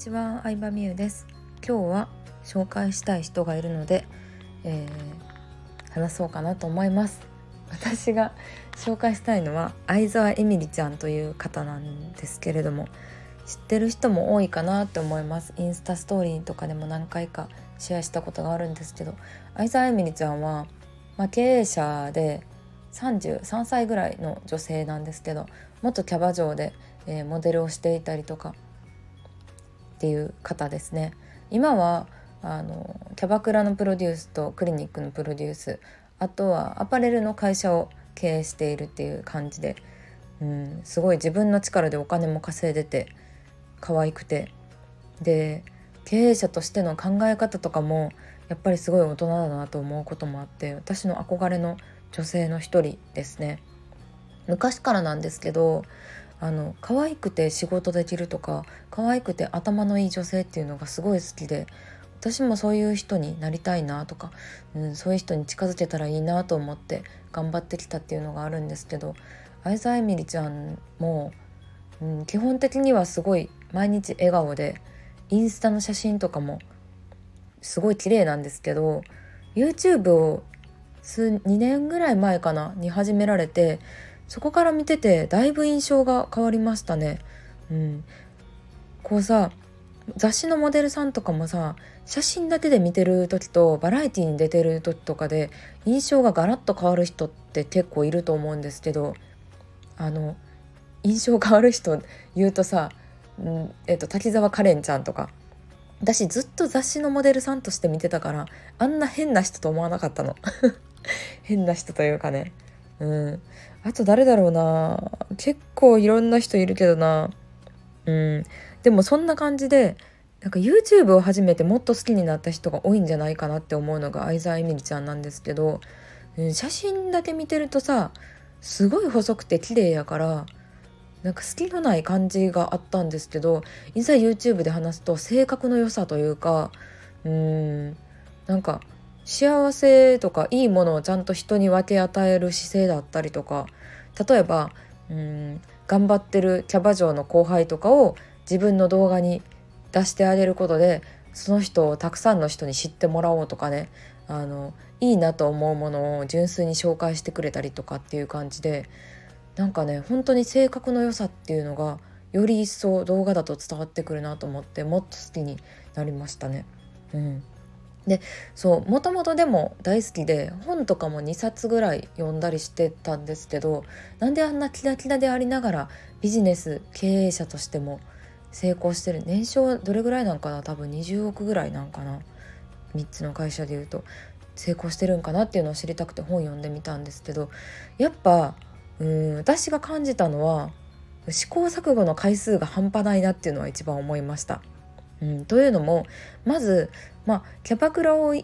ちは、相葉美優です。今日は紹介したい人がいるので、えー、話そうかなと思います。私が紹介したいのは相沢エミリちゃんという方なんですけれども知ってる人も多いかなって思います。インスタストーリーとかでも何回かシェアしたことがあるんですけど相沢エミリちゃんは、まあ、経営者で33歳ぐらいの女性なんですけど元キャバ嬢で、えー、モデルをしていたりとかっていう方ですね今はあのキャバクラのプロデュースとクリニックのプロデュースあとはアパレルの会社を経営しているっていう感じで、うん、すごい自分の力でお金も稼いでて可愛くてで経営者としての考え方とかもやっぱりすごい大人だなと思うこともあって私の憧れの女性の一人ですね。昔からなんですけどあの可愛くて仕事できるとか可愛くて頭のいい女性っていうのがすごい好きで私もそういう人になりたいなとか、うん、そういう人に近づけたらいいなと思って頑張ってきたっていうのがあるんですけど相沢えみりちゃんも、うん、基本的にはすごい毎日笑顔でインスタの写真とかもすごい綺麗なんですけど YouTube を数2年ぐらい前かなに始められてそこから見ててだいぶ印象が変わりましたね。うん、こうさ雑誌のモデルさんとかもさ写真だけで見てる時とバラエティに出てる時とかで印象がガラッと変わる人って結構いると思うんですけどあの印象変わる人言うとさ、うんえっと、滝沢カレンちゃんとか。私ずっと雑誌のモデルさんとして見てたからあんな変な人と思わなかったの。変な人というかね。うん。あと誰だろうな。結構いろんな人いるけどな。うん。でもそんな感じでなんか YouTube を始めてもっと好きになった人が多いんじゃないかなって思うのが相沢えみりちゃんなんですけど、うん、写真だけ見てるとさすごい細くて綺麗やからなんか隙のない感じがあったんですけどいざ YouTube で話すと性格の良さというかうんなんか幸せとかいいものをちゃんと人に分け与える姿勢だったりとか例えばうん頑張ってるキャバ嬢の後輩とかを自分の動画に出してあげることでその人をたくさんの人に知ってもらおうとかねあのいいなと思うものを純粋に紹介してくれたりとかっていう感じでなんかね本当に性格の良さっていうのがより一層動画だと伝わってくるなと思ってもっと好きになりましたね。うん、でそうもともとでも大好きで本とかも2冊ぐらい読んだりしてたんですけどなんであんなキラキラでありながらビジネス経営者としても成功してる年商どれぐらいなんかな多分20億ぐらいなんかな3つの会社でいうと成功してるんかなっていうのを知りたくて本読んでみたんですけどやっぱうん私が感じたのは試行錯誤の回数が半端ないなっていうのは一番思いました。うん、というのもまず、まあ、キャバクラを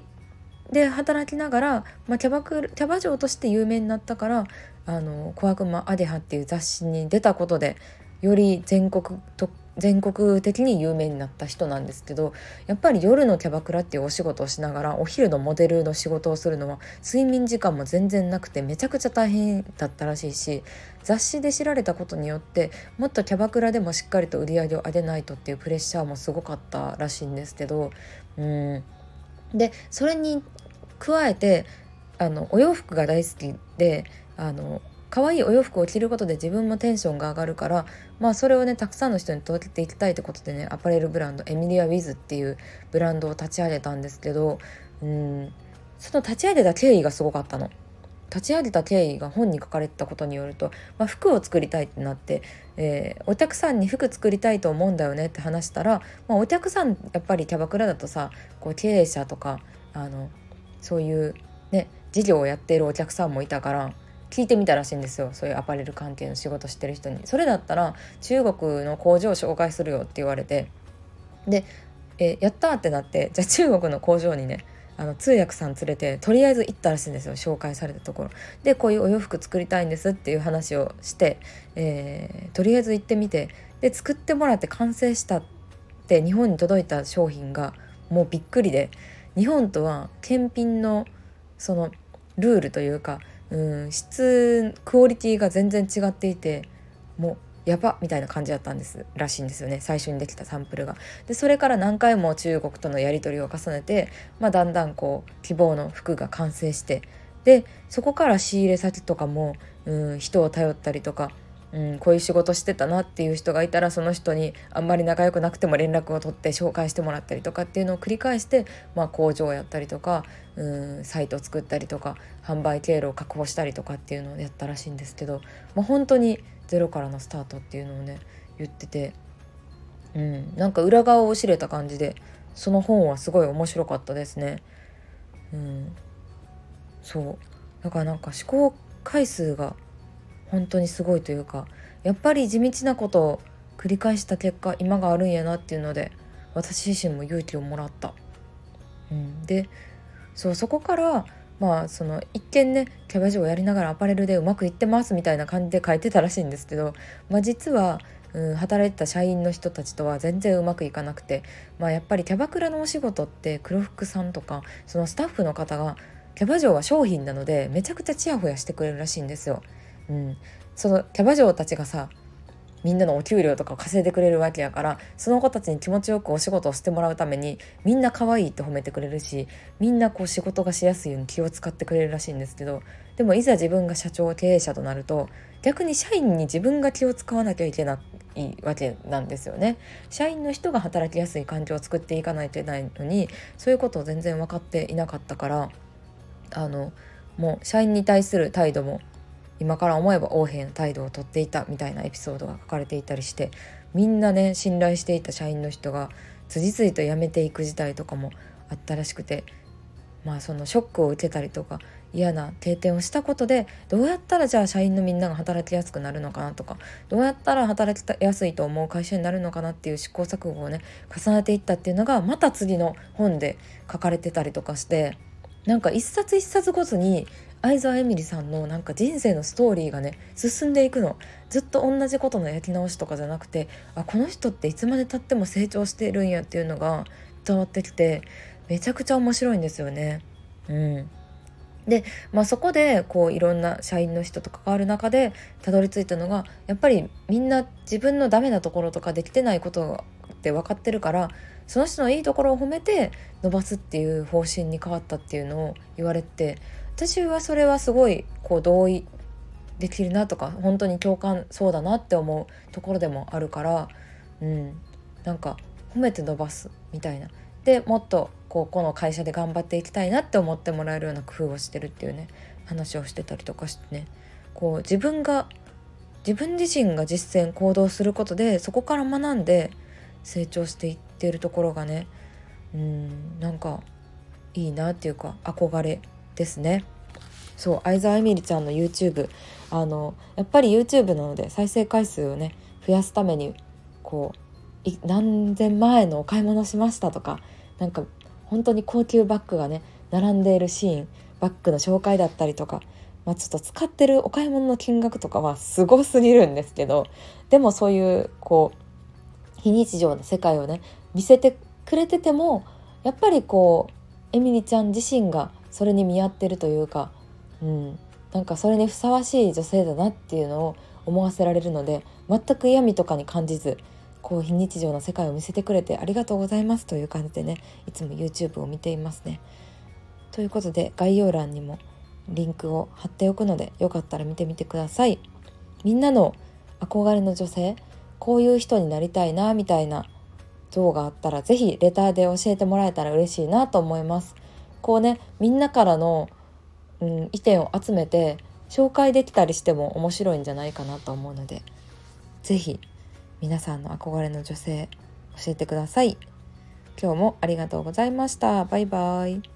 で働きながら、まあ、キャバクキャバ嬢として有名になったから「あの小悪魔アデハ」っていう雑誌に出たことでより全国と全国的に有名になった人なんですけどやっぱり夜のキャバクラっていうお仕事をしながらお昼のモデルの仕事をするのは睡眠時間も全然なくてめちゃくちゃ大変だったらしいし雑誌で知られたことによってもっとキャバクラでもしっかりと売り上げを上げないとっていうプレッシャーもすごかったらしいんですけどうん。でそれに加えてあのお洋服が大好きであの可愛いお洋服を着ることで自分もテンションが上がるからまあそれをねたくさんの人に届けていきたいってことでねアパレルブランドエミリア・ウィズっていうブランドを立ち上げたんですけどうんその立ち上げた経緯がすごかったの。立ち上げた経緯が本に書かれてたことによると、まあ、服を作りたいってなって、えー、お客さんに服作りたいと思うんだよねって話したら、まあ、お客さんやっぱりキャバクラだとさこう経営者とかあのそういうね事業をやっているお客さんもいたから聞いてみたらしいんですよ。そういうアパレル関係の仕事してる人に。それだったら中国の工場を紹介するよって言われて。でえやったってなってじゃあ中国の工場にねあの通訳さん連れてとりあえず行ったらしいんですよ。紹介されたところ。でこういうお洋服作りたいんですっていう話をして、えー、とりあえず行ってみて。で作ってもらって完成したって日本に届いた商品がもうびっくりで。日本とは検品のそのルールというかうん質クオリティが全然違っていてもうやばみたいな感じだったんですらしいんですよね最初にできたサンプルが。でそれから何回も中国とのやり取りを重ねて、まあ、だんだんこう希望の服が完成してでそこから仕入れ先とかも、うん、人を頼ったりとかうん、こういう仕事してたなっていう人がいたらその人にあんまり仲良くなくても連絡を取って紹介してもらったりとかっていうのを繰り返して、まあ、工場をやったりとか、うん、サイトを作ったりとか販売経路を確保したりとかっていうのをやったらしいんですけど、まあ、本当にゼロからのスタートっていうのをね言ってて、うん、なんか裏側を知れた感じでその本はすごい面白かったですね。うん、そうだからなんか思考回数が本当にすごいというかやっぱり地道なことを繰り返した結果今があるんやなっていうので私自身も勇気をもらった。うん、でそうそこからまあその一見ねキャバ嬢をやりながらアパレルでうまくいってますみたいな感じで書いてたらしいんですけど、まあ、実は、うん、働いてた社員の人たちとは全然うまくいかなくて、まあ、やっぱりキャバクラのお仕事って黒服さんとかそのスタッフの方がキャバ嬢は商品なのでめちゃくちゃチヤホヤしてくれるらしいんですよ。うん、そのキャバ嬢たちがさみんなのお給料とかを稼いでくれるわけやからその子たちに気持ちよくお仕事をしてもらうためにみんな可愛いって褒めてくれるしみんなこう仕事がしやすいように気を使ってくれるらしいんですけどでもいざ自分が社長経営者となると逆に社員に自分が気を使わなきゃいけないわけなんですよね。社員の人が働きやすい環境を作っていかないといけないのにそういうことを全然分かっていなかったからあのもう社員に対する態度も今から思えば横柄な態度をとっていたみたいなエピソードが書かれていたりしてみんなね信頼していた社員の人が次々と辞めていく事態とかもあったらしくてまあそのショックを受けたりとか嫌な経験をしたことでどうやったらじゃあ社員のみんなが働きやすくなるのかなとかどうやったら働きやすいと思う会社になるのかなっていう試行錯誤をね重ねていったっていうのがまた次の本で書かれてたりとかしてなんか一冊一冊ごとに相沢エミリさんのなんか人生のストーリーがね進んでいくのずっと同じことの焼き直しとかじゃなくてあこの人っていつまでたっても成長してるんやっていうのが伝わってきてめちゃくちゃ面白いんですよね。うんで、まあ、そこでこういろんな社員の人と関わる中でたどり着いたのがやっぱりみんな自分のダメなところとかできてないことって分かってるからその人のいいところを褒めて伸ばすっていう方針に変わったっていうのを言われて私はそれはすごいこう同意できるなとか本当に共感そうだなって思うところでもあるからうん。なんか褒めて伸ばすみたいな。でもっとこうこの会社で頑張っていきたいなって思ってもらえるような工夫をしてるっていうね話をしてたりとかしてね。こう自分が自分自身が実践行動することでそこから学んで成長していってるところがねうんなんかいいなっていうか憧れですね。そう相沢エミリちゃんの YouTube あのやっぱり YouTube なので再生回数をね増やすためにこう何千万円のお買い物しましたとかなんか本当に高級バッグがね並んでいるシーンバッグの紹介だったりとか、まあ、ちょっと使ってるお買い物の金額とかはすごすぎるんですけどでもそういうこう非日常な世界をね見せてくれててもやっぱりこうエミリちゃん自身がそれに見合ってるというか、うん、なんかそれにふさわしい女性だなっていうのを思わせられるので全く嫌味とかに感じずこう非日常な世界を見せてくれてありがとうございますという感じでねいつも YouTube を見ていますね。ということで概要欄にもリンクを貼っておくのでよかったら見てみてください。みんなの憧れの女性こういう人になりたいなみたいな像があったら是非レターで教えてもらえたら嬉しいなと思います。こうねみんなからの、うん、意見を集めて紹介できたりしても面白いんじゃないかなと思うので是非皆さんの憧れの女性教えてください。今日もありがとうございました。バイバイ。